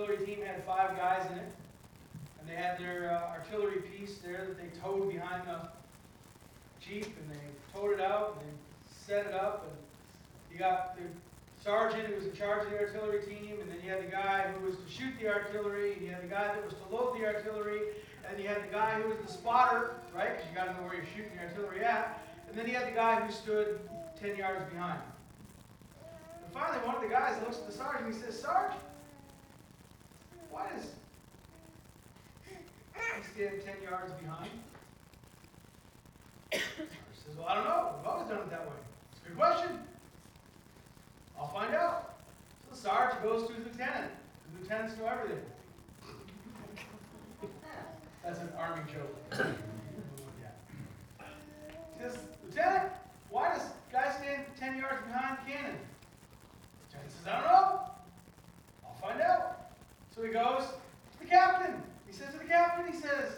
artillery team had five guys in it, and they had their uh, artillery piece there that they towed behind the jeep, and they towed it out, and they set it up, and you got the sergeant who was in charge of the artillery team, and then you had the guy who was to shoot the artillery, and you had the guy that was to load the artillery, and you had the guy who was the spotter, right? Because you got to know where you're shooting the artillery at, and then you had the guy who stood 10 yards behind. And finally, one of the guys looks at the sergeant and he says, Sarge, why does he stand 10 yards behind? Sarge says, Well, I don't know. We've always done it that way. It's a good question. I'll find out. So the sergeant goes to his lieutenant. The lieutenants know everything. That's an army joke. He says, Lieutenant, why does guy stand 10 yards behind the cannon? Lieutenant says, I don't know. I'll find out. So he goes to the captain. He says to the captain, he says,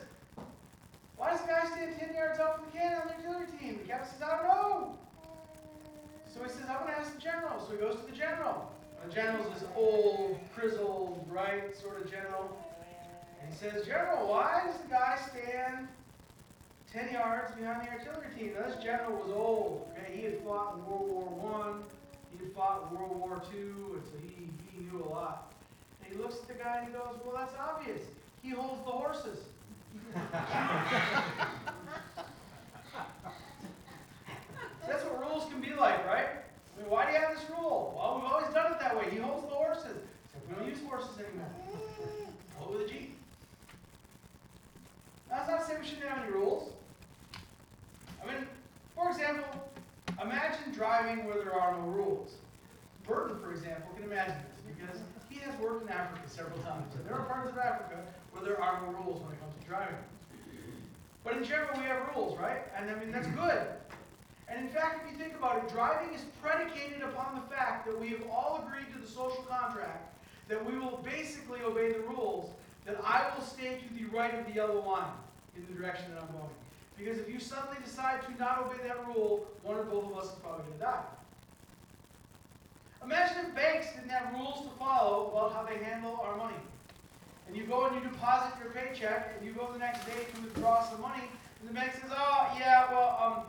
why does the guy stand 10 yards out from the cannon on the artillery team? The captain says, I don't know. So he says, I'm going to ask the general. So he goes to the general. The general's this old, grizzled, right sort of general. And he says, General, why does the guy stand 10 yards behind the artillery team? Now, this general was old. Okay? He had fought in World War One. He had fought in World War Two, and so he, he knew a lot. He looks at the guy and he goes, Well, that's obvious. He holds the horses. That's what rules can be like, right? I mean, why do you have this rule? Well, we've always done it that way. He holds the horses. Except we don't use horses anymore. Hold with a Jeep. That's not to say we shouldn't have any rules. I mean, for example, imagine driving where there are no rules. Burton, for example, can imagine this because has worked in Africa several times. And there are parts of Africa where there are no rules when it comes to driving. But in general, we have rules, right? And I mean, that's good. And in fact, if you think about it, driving is predicated upon the fact that we have all agreed to the social contract that we will basically obey the rules, that I will stay to the right of the yellow line in the direction that I'm going. Because if you suddenly decide to not obey that rule, one or both of us is probably going to die. Imagine if banks didn't have rules to follow about how they handle our money. And you go and you deposit your paycheck, and you go the next day to withdraw some money, and the bank says, oh, yeah, well, um,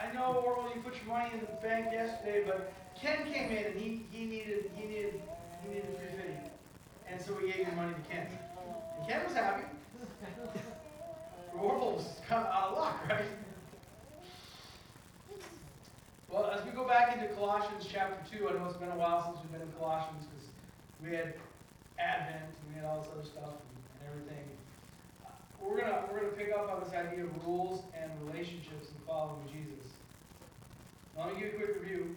I know, Orwell, you put your money in the bank yesterday, but Ken came in and he, he needed he needed he needed fifty, and so we gave your money to Ken. And Ken was happy. Orwell was kind of out of luck, right? Well, as we go back into Colossians chapter two, I know it's been a while since we've been in Colossians because we had Advent and we had all this other stuff and, and everything. Uh, We're gonna we're gonna pick up on this idea of rules and relationships and following Jesus. Now, let me give you a quick review.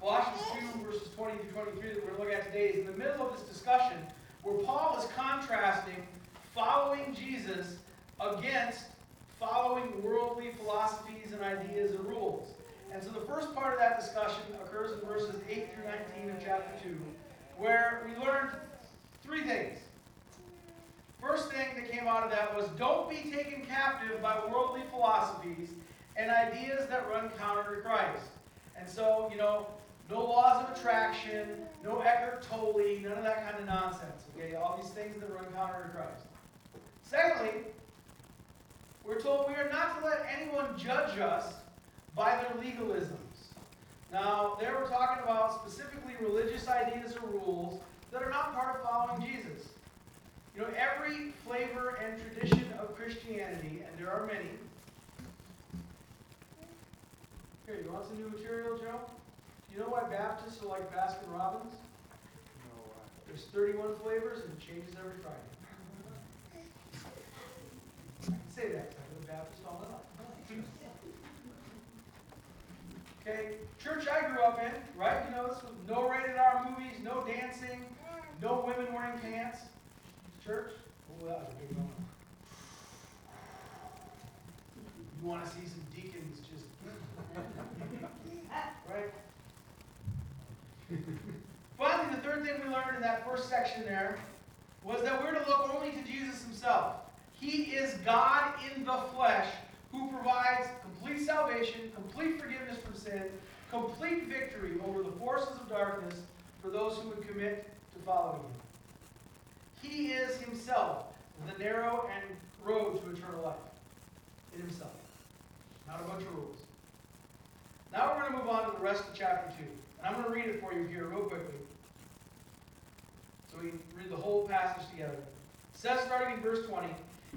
Colossians 2, verses 20 through 23 that we're going to look at today is in the middle of this discussion where Paul is contrasting following Jesus against following worldly philosophies and ideas and rules. And so the first part of that discussion occurs in verses 8 through 19 of chapter 2, where we learned three things. First thing that came out of that was don't be taken captive by worldly philosophies and ideas that run counter to Christ. And so, you know, no laws of attraction, no Eckhart Tolle, none of that kind of nonsense. Okay, all these things that run counter to Christ. Secondly, we're told we are not to let anyone judge us by their legalisms. Now, there we're talking about specifically religious ideas or rules that are not part of following Jesus. You know, every flavor and tradition of Christianity, and there are many. Here, you want some new material, Joe? Do you know why Baptists are like Baskin Robbins? There's 31 flavors and it changes every Friday. Say that Baptist all life. Okay, church I grew up in, right? You know, this was no rated R movies, no dancing, no women wearing pants. Church? Oh, that was a big moment. You want to see some deacons just. right? Finally, the third thing we learned in that first section there was that we're to look only to Jesus himself. He is God in the flesh who provides complete salvation, complete forgiveness from sin, complete victory over the forces of darkness for those who would commit to following him. He is himself the narrow and road to eternal life in himself. Not a bunch of rules. Now we're going to move on to the rest of chapter 2. And I'm going to read it for you here real quickly. So we read the whole passage together. It says, starting in verse 20,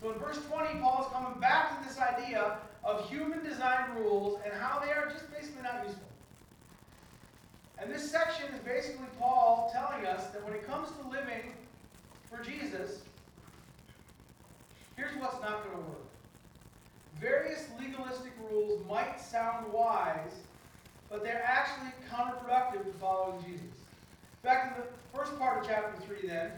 So in verse 20, Paul is coming back to this idea of human design rules and how they are just basically not useful. And this section is basically Paul telling us that when it comes to living for Jesus, here's what's not going to work. Various legalistic rules might sound wise, but they're actually counterproductive to following Jesus. Back in the first part of chapter 3, then,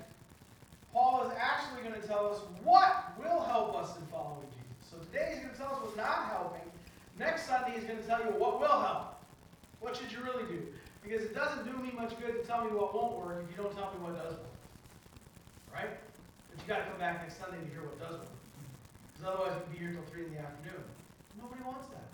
Paul is actually going to tell us what will help us in following Jesus. So today he's going to tell us what's not helping. Next Sunday he's going to tell you what will help. What should you really do? Because it doesn't do me much good to tell me what won't work if you don't tell me what does work. Right? But you got to come back next Sunday to hear what does work. Because otherwise we'd be here until 3 in the afternoon. Nobody wants that.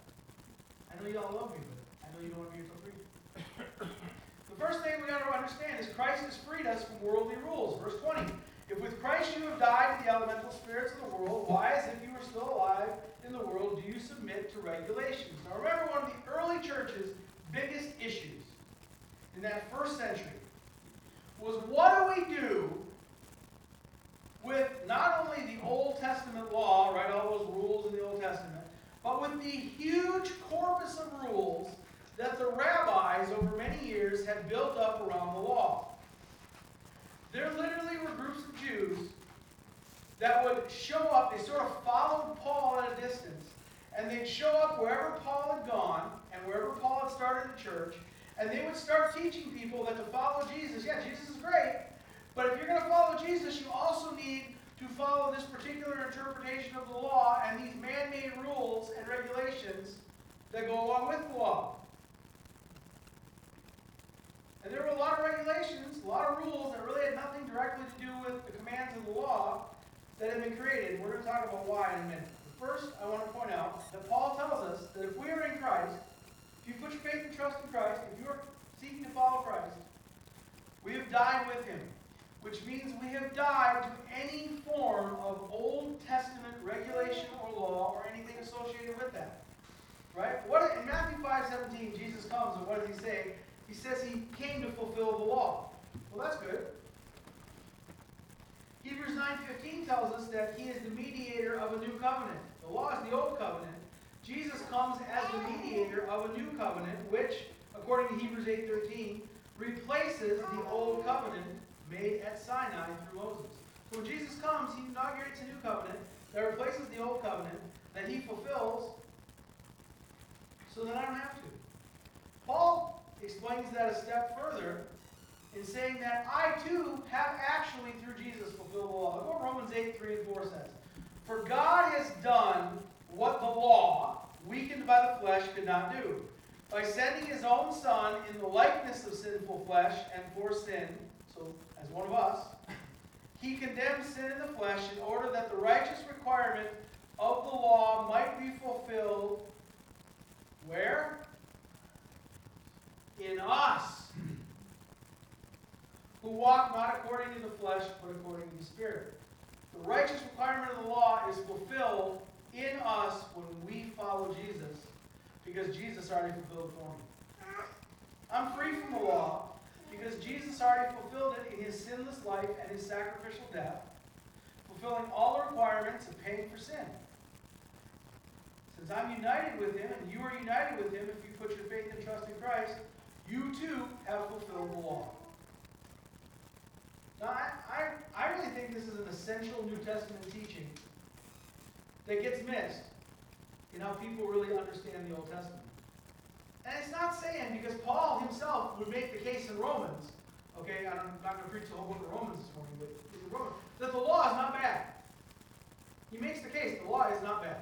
I know you all love me, but I know you don't want to be here until 3. the first thing we got to understand is Christ has freed us from worldly rules. Verse 20. If with Christ you have died to the elemental spirits of the world, why, as if you were still alive in the world, do you submit to regulations? Now remember, one of the early church's biggest issues in that first century was what do we do with not only the Old Testament law, right, all those rules in the Old Testament, but with the huge corpus of rules that the rabbis over many years had built up around the law. There literally were groups of Jews that would show up, they sort of followed Paul at a distance, and they'd show up wherever Paul had gone and wherever Paul had started a church, and they would start teaching people that to follow Jesus, yeah, Jesus is great, but if you're going to follow Jesus, you also need to follow this particular interpretation of the law and these man made rules and regulations that go along with the law. And there were a lot of regulations, a lot of rules that really had nothing directly to do with the commands of the law that had been created. We're going to talk about why in a minute. But first, I want to point out that Paul tells us that if we are in Christ, if you put your faith and trust in Christ, if you are seeking to follow Christ, we have died with him which means we have died to any form of Old Testament regulation or law or anything associated with that. Right? What in Matthew 5 17, Jesus comes and what does he say? He says he came to fulfill the law. Well, that's good. Hebrews 9:15 tells us that he is the mediator of a new covenant. The law is the old covenant. Jesus comes as the mediator of a new covenant, which, according to Hebrews 8:13, replaces the old covenant made at Sinai through Moses. So when Jesus comes, he inaugurates a new covenant that replaces the old covenant that he fulfills so that I don't have to. Paul explains that a step further in saying that I too have actually, through Jesus, fulfilled the law. Look what Romans 8, 3 and 4 says. For God has done what the law, weakened by the flesh, could not do. By sending his own Son in the likeness of sinful flesh and for sin, so as one of us, he condemned sin in the flesh in order that the righteous requirement of the law might be fulfilled. Where? In us, who walk not according to the flesh, but according to the Spirit. The righteous requirement of the law is fulfilled in us when we follow Jesus, because Jesus already fulfilled it for me. I'm free from the law, because Jesus already fulfilled it in his sinless life and his sacrificial death, fulfilling all the requirements of paying for sin. Since I'm united with him, and you are united with him if you put your faith and trust in Christ, you too have fulfilled the law. Now, I, I, I really think this is an essential New Testament teaching that gets missed in how people really understand the Old Testament. And it's not saying, because Paul himself would make the case in Romans, okay, I'm not gonna preach the whole book of Romans this morning, but Romans, that the law is not bad. He makes the case, the law is not bad.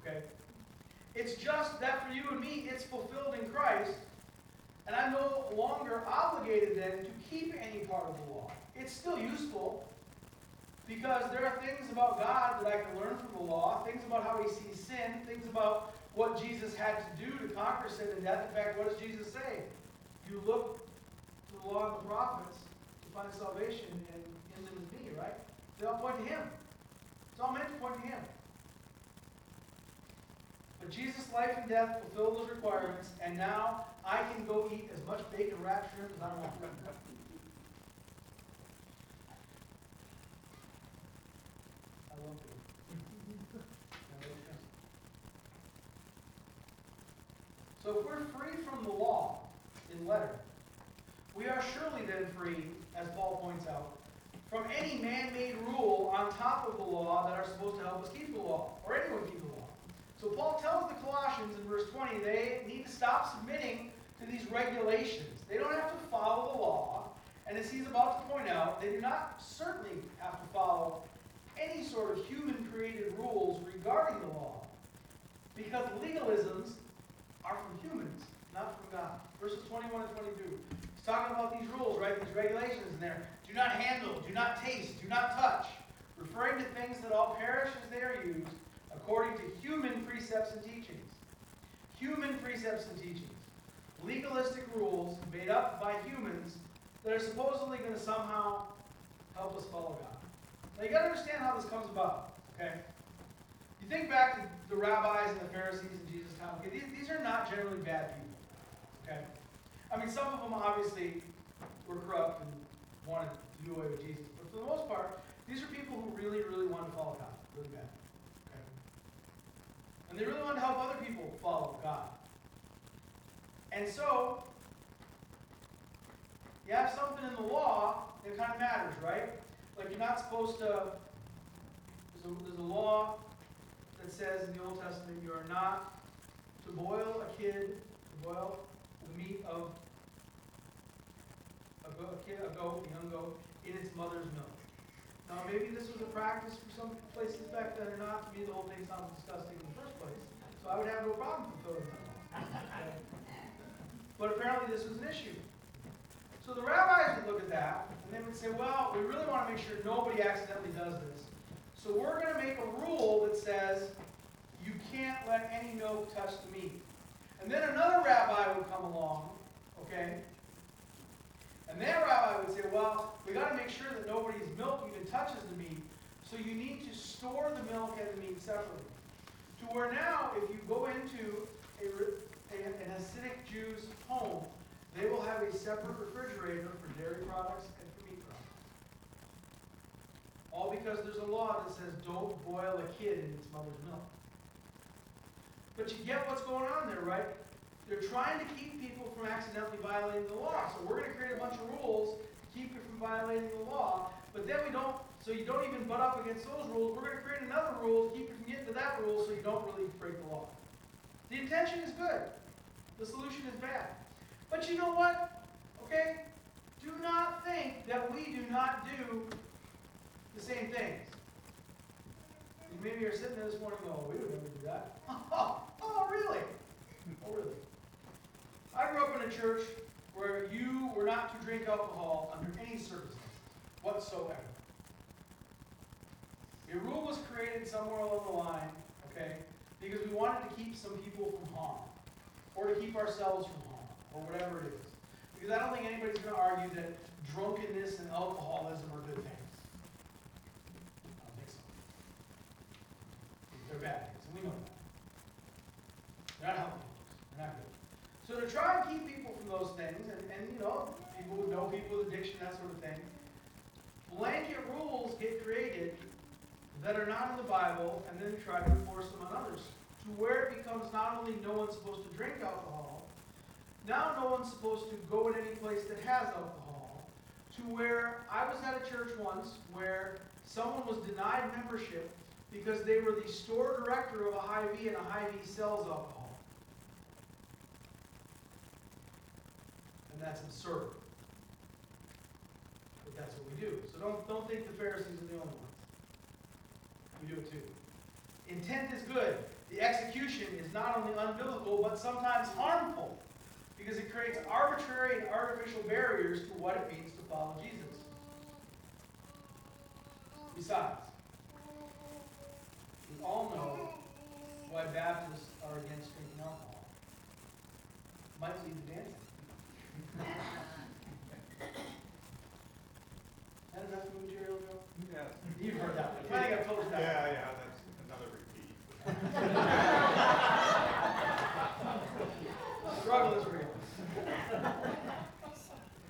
Okay? It's just that for you and me, it's fulfilled in Christ, and I'm no longer obligated then to keep any part of the law. It's still useful, because there are things about God that I can learn from the law, things about how he sees sin, things about what Jesus had to do to conquer sin and death. In fact, what does Jesus say? You look to the law of the prophets to find salvation in, in them and me, right? They all point to him. It's all meant to point to him. Jesus' life and death fulfilled those requirements, and now I can go eat as much bacon wrapped shrimp as I want. I love bacon. So if we're free from the law in letter, we are surely then free, as Paul points out, from any man-made rule on top of the law that are supposed to help us keep the law, or anyone keep the law. So Paul tells the Colossians in verse 20 they need to stop submitting to these regulations. They don't have to follow the law. And as he's about to point out, they do not certainly have to follow any sort of human created rules regarding the law. Because legalisms are from humans, not from God. Verses 21 and 22. He's talking about these rules, right? These regulations in there. Do not handle, do not taste, do not touch. Referring to things that all perish as they are used according to human precepts and teachings. Human precepts and teachings. Legalistic rules made up by humans that are supposedly going to somehow help us follow God. Now you got to understand how this comes about, okay? You think back to the rabbis and the Pharisees in Jesus' time. Okay, these, these are not generally bad people, okay? I mean, some of them obviously were corrupt and wanted to do away with Jesus, but for the most part, these are people who really, really wanted to follow God, really bad. And they really wanted to help other people follow God. And so, you have something in the law that kind of matters, right? Like you're not supposed to, there's a, there's a law that says in the Old Testament you are not to boil a kid, to boil the meat of a, go, a, kid, a goat, a young goat, in its mother's milk. Now, maybe this was a practice for some places back then or not. To me, the whole thing sounds disgusting in the first place. So I would have no problem fulfilling that. But apparently this was an issue. So the rabbis would look at that, and they would say, well, we really want to make sure nobody accidentally does this. So we're going to make a rule that says you can't let any milk touch the meat. And then another rabbi would come along, okay? And that rabbi would say, well, we got to make sure that nobody's milk even touches the meat. So you need to store the milk and the meat separately. To where now, if you go into a, a, an Hasidic Jew's home, they will have a separate refrigerator for dairy products and for meat products. All because there's a law that says don't boil a kid in its mother's milk. But you get what's going on there, right? They're trying to keep people from accidentally violating the law. So we're going to create a bunch of rules to keep you from violating the law. But then we don't, so you don't even butt up against those rules. We're going to create another rule to keep you from getting to that rule so you don't really break the law. The intention is good. The solution is bad. But you know what? Okay? Do not think that we do not do the same things. You maybe you're sitting there this morning going, oh, we would never do that. Oh, really? Oh, really? I grew up in a church where you were not to drink alcohol under any circumstances whatsoever. A rule was created somewhere along the line, okay, because we wanted to keep some people from harm, or to keep ourselves from harm, or whatever it is. Because I don't think anybody's going to argue that drunkenness and alcoholism are good things. I don't think so. They're bad things, and we know that. They're not things. They're not good. So to try and keep people from those things, and, and you know, people who know people with addiction, that sort of thing, blanket rules get created that are not in the Bible, and then try to force them on others. To where it becomes not only no one's supposed to drink alcohol, now no one's supposed to go in any place that has alcohol. To where I was at a church once where someone was denied membership because they were the store director of a Hy-Vee and a Hy-Vee sells alcohol. And that's absurd. But that's what we do. So don't, don't think the Pharisees are the only ones. We do it too. Intent is good. The execution is not only unbiblical, but sometimes harmful because it creates arbitrary and artificial barriers to what it means to follow Jesus. Besides, we all know why Baptists are against drinking alcohol. Might lead to dancing. That enough material, Joe? Yes. You've heard that one. I think I've told that. Yeah, yeah, that's another repeat. Struggle is real.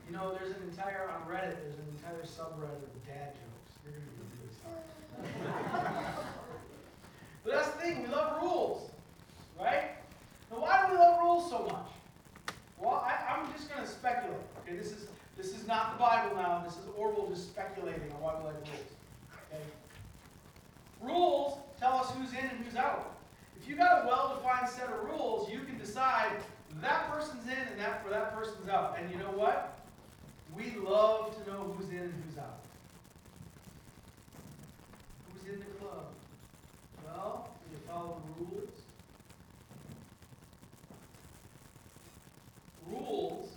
You know, there's an entire, on Reddit, there's an entire subreddit of dad jokes. You're gonna be really sorry. But that's the thing, we love rules, right? Now, why do we love rules so much? Well, I, I'm just gonna speculate, okay? This is, this is not the Bible now, this is Orwell just speculating on why we like rules, okay? Rules tell us who's in and who's out. If you've got a well-defined set of rules, you can decide that person's in and that, or that person's out. And you know what? We love to know who's in and who's out. Who's in the club? Well, you follow the rules? Rules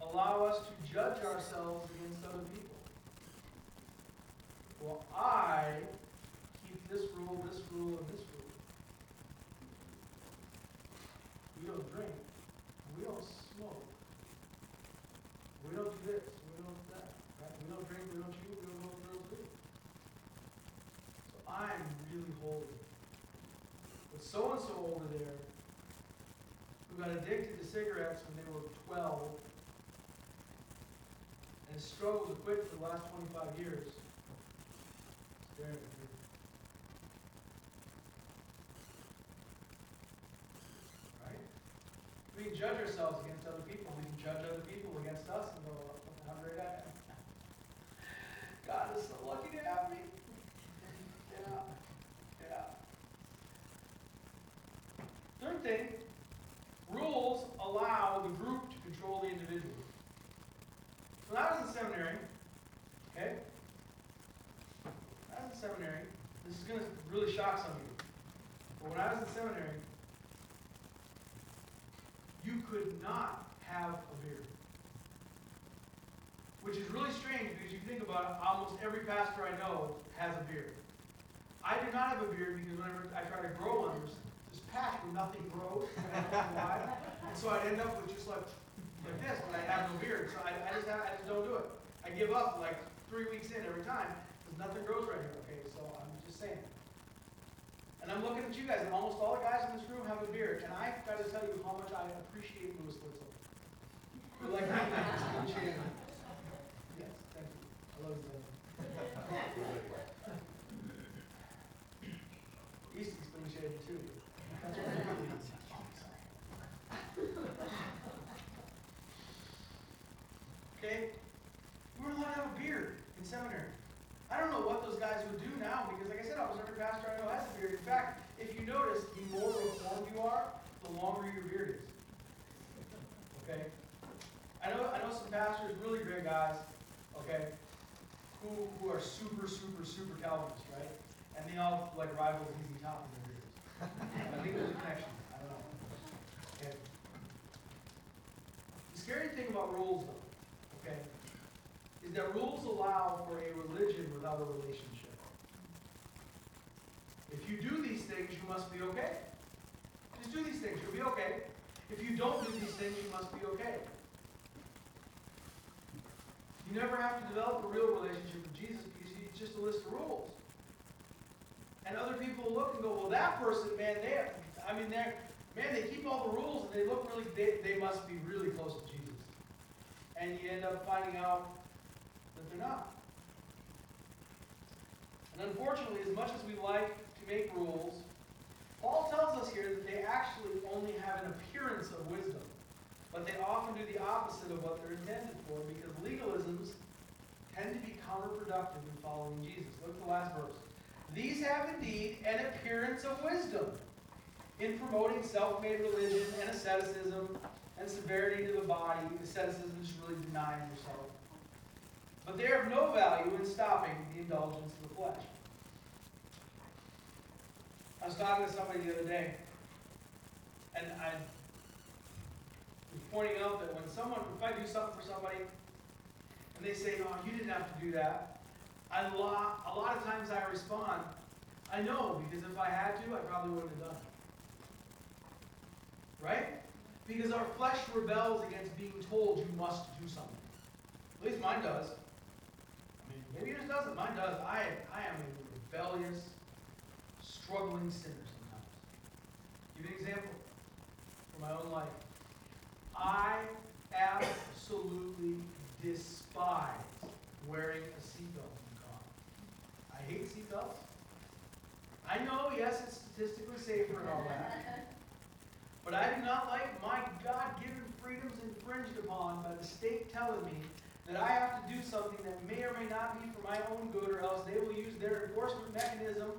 allow us to judge ourselves against other people. Well, I keep this rule, this rule, and this rule. We don't drink. We don't smoke. We don't do this. We don't do that. Right? We don't drink. We don't cheat. We don't go girls' do. So I'm really holy. But so and so over there, who got addicted to cigarettes when they were 12, and struggled to quit for the last 25 years. Right? We can judge ourselves against other people. We can judge other people against us and go, "Look how great I am. God is so lucky to have me. Yeah. Yeah. Third thing, rules allow the group to control the individual. So when I was in seminary, okay? When I was in seminary, this is gonna really shock some of you. But when I was in seminary, you could not have a beard. Which is really strange because you think about it, almost every pastor I know has a beard. I do not have a beard because whenever I try to grow one, there's this patch where nothing grows. and. And so I'd end up with just like, like this, but I have no beard. So I, I just have, I just don't do it. I give up like three weeks in every time nothing grows right here. Okay, so I'm just saying. And I'm looking at you guys, and almost all the guys in this room have a beard, and I've got to tell you how much I appreciate Louis Little. You're like. Yes, thank you. I love you. Easton's clean shaven too. That's what really is. Okay? We were allowed to have a beard in seminary. I don't know what those guys would do now, because like I said, almost every pastor I know has a beard. In fact, if you notice, the more reformed you are, the longer your beard is. Okay? I know, I know some pastors, really great guys, okay, who, who are super, super, super Calvinist, right? And they all like rival ZZ Top in their beards. I think there's a connection, I don't know. Okay? The scary thing about rules though, okay, is that rules allow for a religion without a relationship. If you do these things, you must be okay. Just do these things, you'll be okay. If you don't do these things, you must be okay. You never have to develop a real relationship with Jesus because it's just a list of rules. And other people look and go, well, that person, man, they, I mean, they're, man, they keep all the rules and they look really, they, they must be really close to Jesus. And you end up finding out that they're not. And unfortunately, as much as we like to make rules, Paul tells us here that they actually only have an appearance of wisdom, but they often do the opposite of what they're intended for because legalisms tend to be counterproductive in following Jesus. Look at the last verse. These have indeed an appearance of wisdom in promoting self-made religion and asceticism and severity to the body. Asceticism is really denying yourself. but they are of no value in stopping the indulgence of the flesh. I was talking to somebody the other day, and I pointing out that when someone, if I do something for somebody, and they say, "Oh, you didn't have to do that," I lo- a lot of times I respond, "I know because if I had to, I probably wouldn't have done it." Right? Because our flesh rebels against being told you must do something. At least mine does. I mean, maybe yours doesn't. Mine does. I, I am a rebellious, struggling sinner sometimes. Give you an example from my own life. I absolutely despise wearing a seatbelt in the car. I hate seatbelts. I know, yes, it's statistically safer and all that. But I do not like my God-given freedoms infringed upon by the state telling me that I have to do something that may or may not be for my own good, or else they will use their enforcement mechanism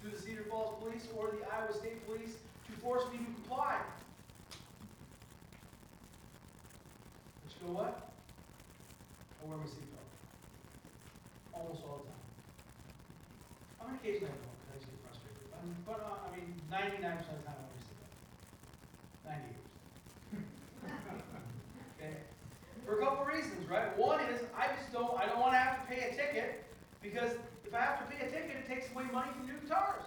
through the Cedar Falls Police or the Iowa State Police to force me to comply. Know what? I wear my seatbelt. Almost all the time. On occasion I don't, because I just get frustrated. But, but uh, I mean, ninety-nine percent of the time I wear a seatbelt. Ninety years. Okay? For a couple reasons, right? One is, I just don't, I don't wanna have to pay a ticket, because if I have to pay a ticket, it takes away money from new guitars.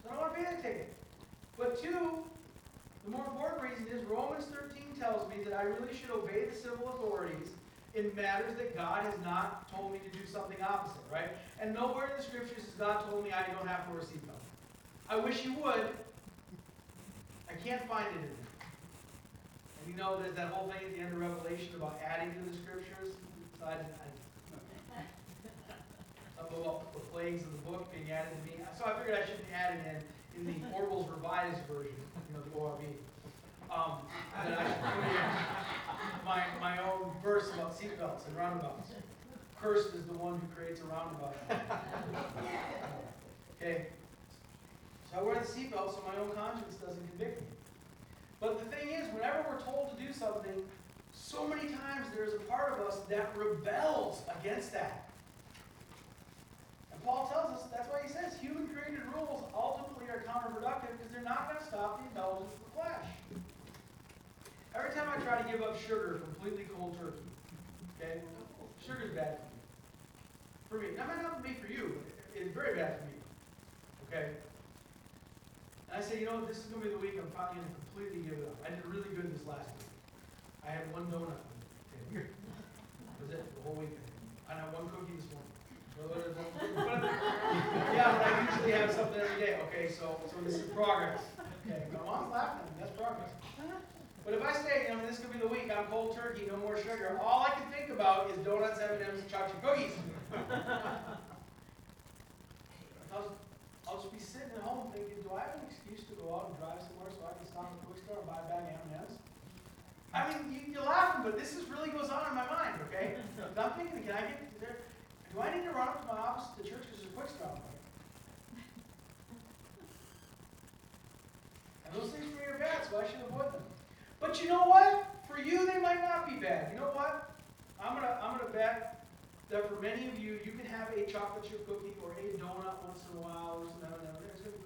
So I don't wanna pay that ticket. But two, the more important reason is Romans tells me that I really should obey the civil authorities in matters that God has not told me to do something opposite, right? And nowhere in the scriptures has God told me I don't have to wear a seatbelt. I wish He would. I can't find it in there. And you know, there's that whole thing at the end of Revelation about adding to the scriptures. So I, I, about the plagues of the book being added to me. So I figured I should add it in, in the Orwell's revised version, you know, the ORV. Um, that I put in my, my own verse about seatbelts and roundabouts. Cursed is the one who creates a roundabout. Okay? So I wear the seatbelt so my own conscience doesn't convict me. But the thing is, whenever we're told to do something, so many times there's a part of us that rebels against that. And Paul tells us, that's why he says, human created rules ultimately are counterproductive because they're not going to stop the indulgence of the flesh. Every time I try to give up sugar completely cold turkey, okay, sugar's bad for me. For me. That might not be for you, but it's very bad for me. Okay? And I say, you know what, this is going to be the week I'm probably going to completely give it up. I did really good this last week. I had one donut. That was it, the whole weekend. I had one cookie this morning. Yeah, but I usually have something every day. Okay, so, so this is progress. Okay, my mom's laughing, that's progress. But if I say, I mean, this could be the week, I'm cold turkey, no more sugar, all I can think about is donuts, M&Ms, chocolate cookies. I'll, just- I'll just be sitting at home thinking, do I have an excuse to go out and drive somewhere so I can stop at the Kwik Star and buy a bag of M&Ms? I mean, you, you're laughing, but this is really goes on in my mind, okay? I'm thinking, can I get, there, do I need to run up to my office to church because there's a quick there? And those things for are bad, so I should avoid them. But you know what? For you, they might not be bad. You know what? I'm gonna, I'm gonna bet that for many of you, you can have a chocolate chip cookie or a donut once in a while or something. It's gonna be perfectly fine. Your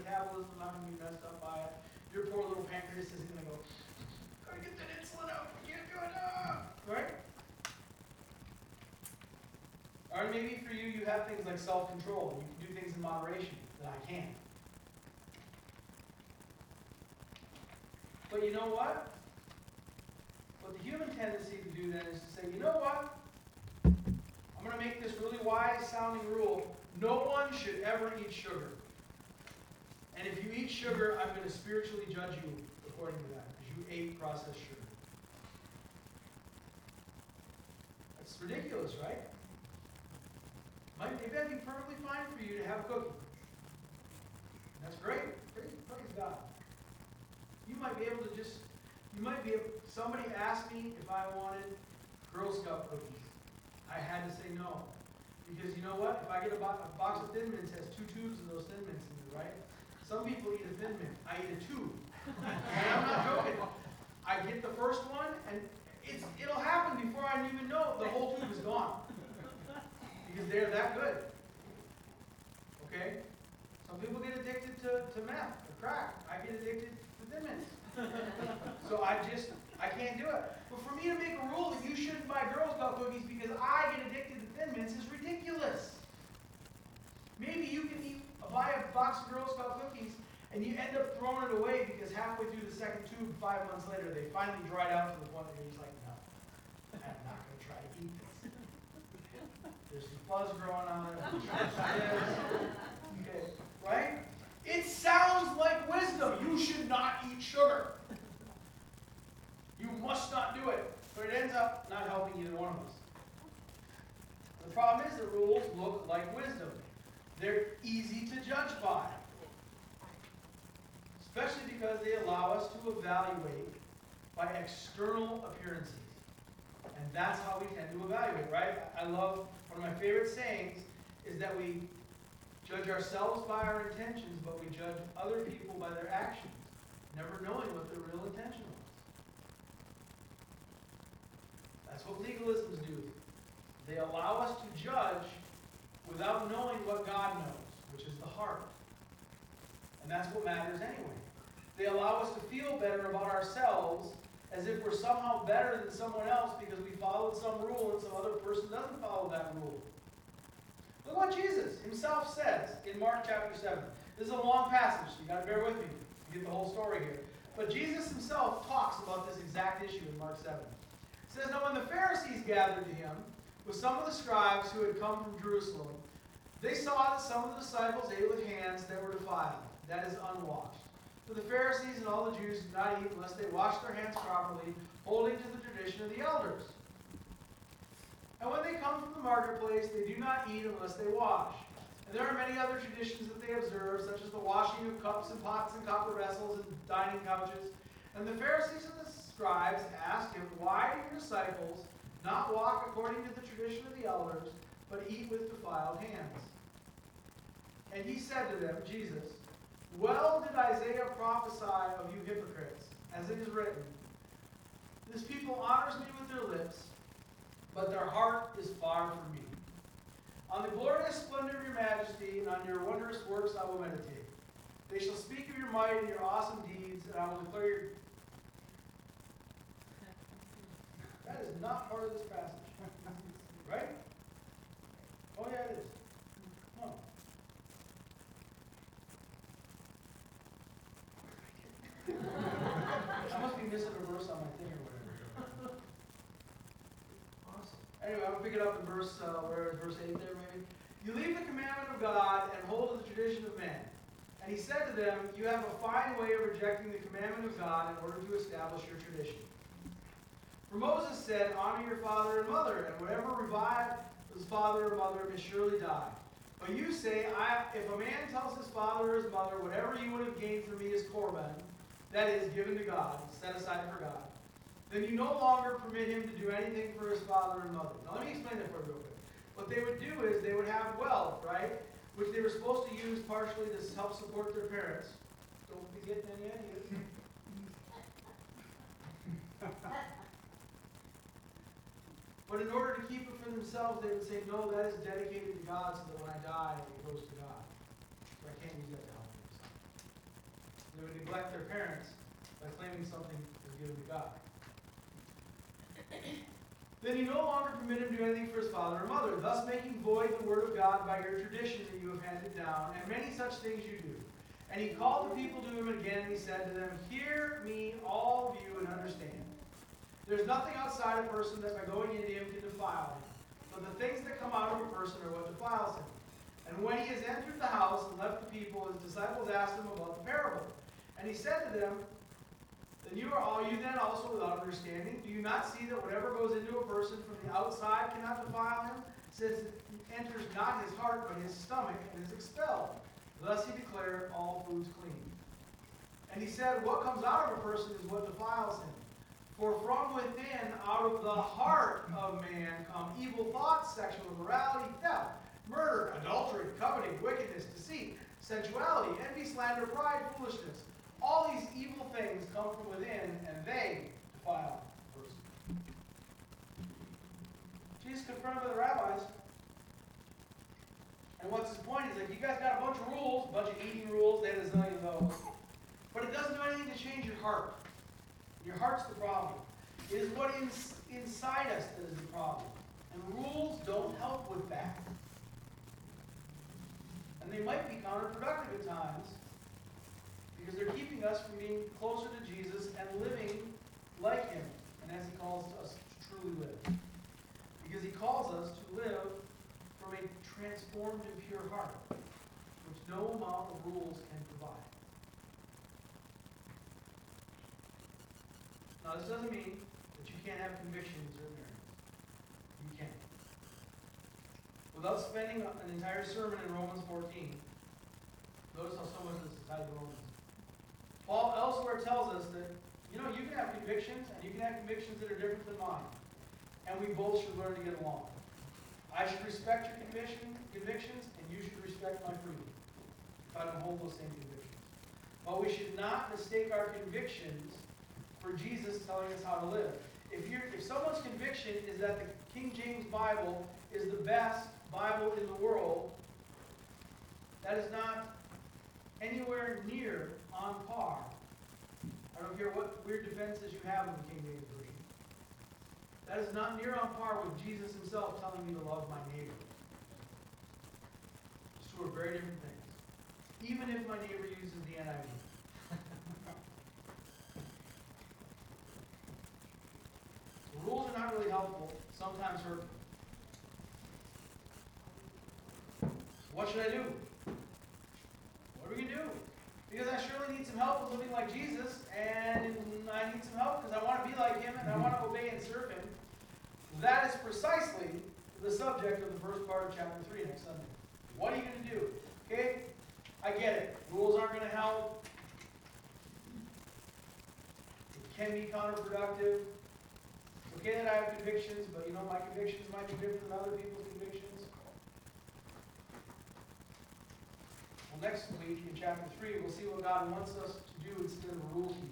metabolism's not gonna be messed up by it. Your poor little pancreas isn't gonna go, gotta get that insulin out. We can't do it. ah!" Right? Or maybe for you, you have things like self-control. You can do things in moderation that I can't. But you know what? What the human tendency to do then is to say, you know what? I'm going to make this really wise sounding rule. No one should ever eat sugar. And if you eat sugar, I'm going to spiritually judge you according to that, because you ate processed sugar. That's ridiculous, right? Might, maybe that'd be perfectly fine for you to have a cookie. That's great. Praise, praise God. You might be able to just, you might be able, somebody asked me if I wanted Girl Scout cookies. I had to say no. Because you know what? If I get a, bo- a box of Thin Mints, has two tubes of those Thin Mints in it, right? Some people eat a Thin Mint. I eat a tube. and I'm not joking. I get the first one, and it's, it'll happen before I even know the whole tube is gone. Because they're that good. Okay? Some people get addicted to, to meth or crack. I get addicted to Thin Mints. so I just, I can't do it. But for me to make a rule that you shouldn't buy Girl Scout cookies because I get addicted to Thin Mints is ridiculous. Maybe you can eat buy a box of Girl Scout cookies and you end up throwing it away because halfway through the second tube, five months later, they finally dried out to the point where you're just like, no, I'm not gonna try to eat this. There's some fuzz growing on it. I'm sure it's Okay, right? It sounds like wisdom. You should not eat sugar. You must not do it. But it ends up not helping either one of us. The problem is the rules look like wisdom. They're easy to judge by. Especially because they allow us to evaluate by external appearances. And that's how we tend to evaluate, right? I love, one of my favorite sayings is that we judge ourselves by our intentions, but we judge other people by their actions, never knowing what their real intention was. That's what legalisms do. They allow us to judge without knowing what God knows, which is the heart. And that's what matters anyway. They allow us to feel better about ourselves as if we're somehow better than someone else because we followed some rule and some other person doesn't follow that rule. Look what Jesus himself says in Mark chapter 7. This is a long passage, so you got to bear with me to get the whole story here. But Jesus himself talks about this exact issue in Mark 7. It says, Now when the Pharisees gathered to him with some of the scribes who had come from Jerusalem, they saw that some of the disciples ate with hands that were defiled, that is, unwashed. For the Pharisees and all the Jews did not eat unless they washed their hands properly, holding to the tradition of the elders. And when they come from the marketplace, they do not eat unless they wash. And there are many other traditions that they observe, such as the washing of cups and pots and copper vessels and dining couches. And the Pharisees and the scribes asked him, Why do your disciples not walk according to the tradition of the elders, but eat with defiled hands? And he said to them, Jesus, Well did Isaiah prophesy of you hypocrites, as it is written, This people honors me with their lips, but their heart is far from me. On the glorious splendor of your majesty and on your wondrous works I will meditate. They shall speak of your might and your awesome deeds, and I will declare your. That is not part of this passage. Right? Oh, yeah, it is. No. I must be missing a verse on my thing or whatever. Awesome. Anyway, I'm gonna pick it up in verse, uh, where is verse eight there maybe? You leave the commandment of God and hold to the tradition of men. And he said to them, You have a fine way of rejecting the commandment of God in order to establish your tradition. For Moses said, Honor your father and mother, and whatever revives his father or mother may surely die. But you say, If a man tells his father or his mother, Whatever you would have gained for me is korban, that is, given to God, set aside for God, then you no longer permit him to do anything for his father and mother. Now let me explain that for you real quick. What they would do is they would have wealth, right? Which they were supposed to use partially to help support their parents. Don't be getting any ideas. But in order to keep it for themselves, they would say, no, that is dedicated to God so that when I die, it goes to God. So I can't use that to help myself. They would neglect their parents by claiming something is given to God. Then you no longer permit him to do anything for his father or mother, thus making void the word of God by your tradition that you have handed down, and many such things you do. And he called the people to him again, and he said to them, Hear me, all of you, and understand. There's nothing outside a person that by going into him can defile him, but the things that come out of a person are what defiles him. And when he has entered the house and left the people, his disciples asked him about the parable. And he said to them, Then you are all you then also without understanding? Do you not see that whatever goes into a person from the outside cannot defile him, since it enters not his heart but his stomach and is expelled? Thus he declared all foods clean. And he said, What comes out of a person is what defiles him. For from within, out of the heart of man, come evil thoughts, sexual immorality, theft, murder, adultery, coveting, wickedness, deceit, sensuality, envy, slander, pride, foolishness. All these evil things come from within, and they defile a person. Jesus confronted by the rabbis. And what's his point? He's like, you guys got a bunch of rules, a bunch of eating rules, they had a zillion of those. But it doesn't do anything to change your heart. Your heart's the problem. It is what is inside us that is the problem. And rules don't help with that. And they might be counterproductive at times because they're keeping us from being closer to Jesus and living like Him, and as He calls us to truly live. Because He calls us to live from a transformed and pure heart, which no amount of rules can provide. Now, this doesn't mean that you can't have convictions or marriage. You can. Without spending an entire sermon in Romans 14, notice how so much this is tied to Romans. Paul elsewhere tells us that, you know, you can have convictions, and you can have convictions that are different than mine. And we both should learn to get along. I should respect your conviction, convictions, and you should respect my freedom. If I don't hold those same convictions. But we should not mistake our convictions for Jesus telling us how to live. If you're, if someone's conviction is that the King James Bible is the best Bible in the world, that is not anywhere near on par. I don't care what weird defenses you have of the King James Version. That is not near on par with Jesus himself telling me to love my neighbor. Those two are very different things. Even if my neighbor uses the NIV. The rules are not really helpful, sometimes hurt. What should I do? What are we gonna do? Because I surely need some help with living like Jesus, and I need some help because I want to be like him and I want to obey and serve him. That is precisely the subject of the first part of chapter 3 next Sunday. What are you going to do? Okay? I get it. Rules aren't going to help. It can be counterproductive. It's okay that I have convictions, but you know, my convictions might be different than other people's convictions. Well, next week in chapter 3, we'll see what God wants us to do instead of rule keeping.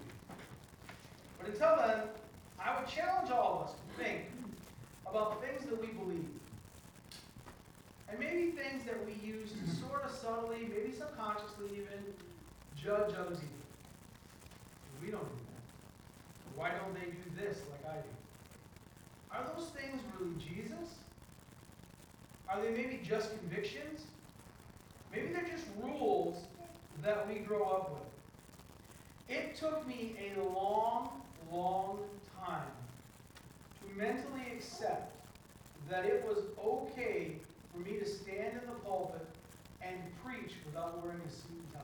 But until then, I would challenge all of us to think about things that we believe. And maybe things that we use to sort of subtly, maybe subconsciously even, judge other people. We don't do that. Why don't they do this like I do? Are those things really Jesus? Are they maybe just convictions? Maybe they're just rules that we grow up with. It took me a long, long time to mentally accept that it was okay for me to stand in the pulpit and preach without wearing a suit and tie.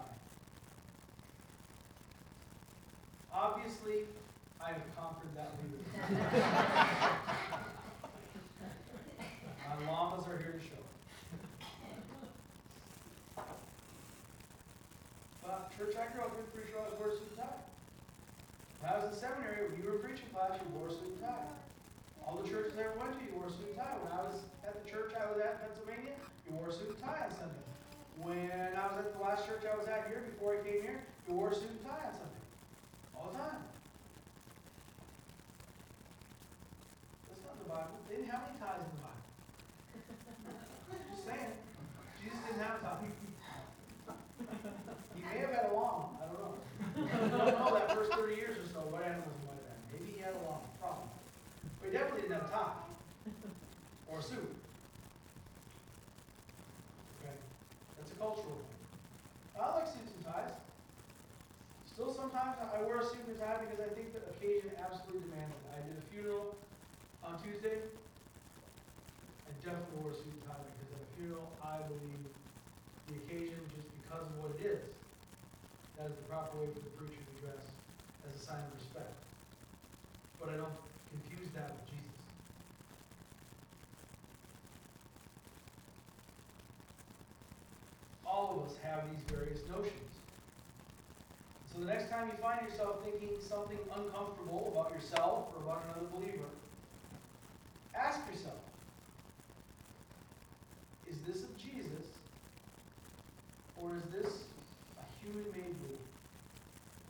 Obviously, I have conquered that leader. My llamas are here to show. I pretty sure I was wore a suit and tie. When I was in seminary, when you were preaching class, you wore a suit and tie. All the churches I ever went to, you wore a suit and tie. When I was at the church I was at in Pennsylvania, you wore a suit and tie on Sunday. When I was at the last church I was at here, before I came here, you wore a suit and tie on Sunday. All the time. That's not the Bible. They didn't have any ties in the Bible. Just saying. Jesus didn't have ties. He may have had a long, I don't know. I don't know that first thirty years or so, what animals he might have had. Maybe he had a long, problem. But he definitely didn't have a tie. Or a suit. Okay? That's a cultural thing. I like suits and ties. Still sometimes I wear a suit and tie because I think the occasion absolutely demands it. I did a funeral on Tuesday. I definitely wore a suit and tie because at a funeral, I believe the occasion, just because of what it is, that is the proper way for the preacher to dress as a sign of respect. But I don't confuse that with Jesus. All of us have these various notions. So the next time you find yourself thinking something uncomfortable about yourself or about another believer, ask yourself, is this of Jesus or is this a human-made rule?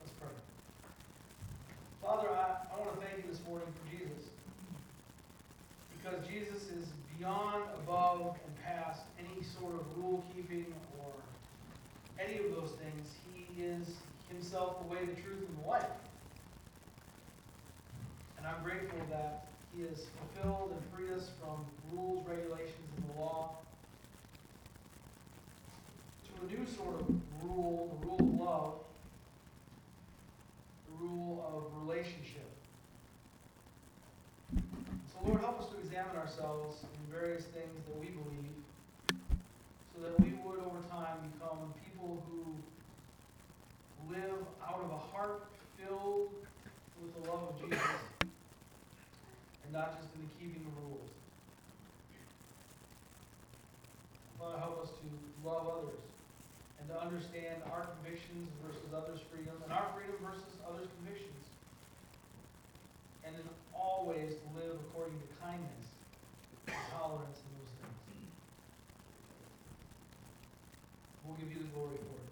Let's pray. Father, I, I want to thank you this morning for Jesus. Jesus is beyond, above, and past any sort of rule-keeping or any of those things. He is himself the way, the truth, and the life. And I'm grateful that he has fulfilled and freed us from rules, regulations, and the law to a new sort of rule, the rule of love, the rule of relationship. Lord, help us to examine ourselves in various things that we believe, so that we would over time become people who live out of a heart filled with the love of Jesus, and not just in the keeping of rules. Father, help us to love others and to understand our convictions versus others' freedom, and our freedom versus others' convictions. And in all ways to live according to kindness, tolerance, and those things. We'll give you the glory for it.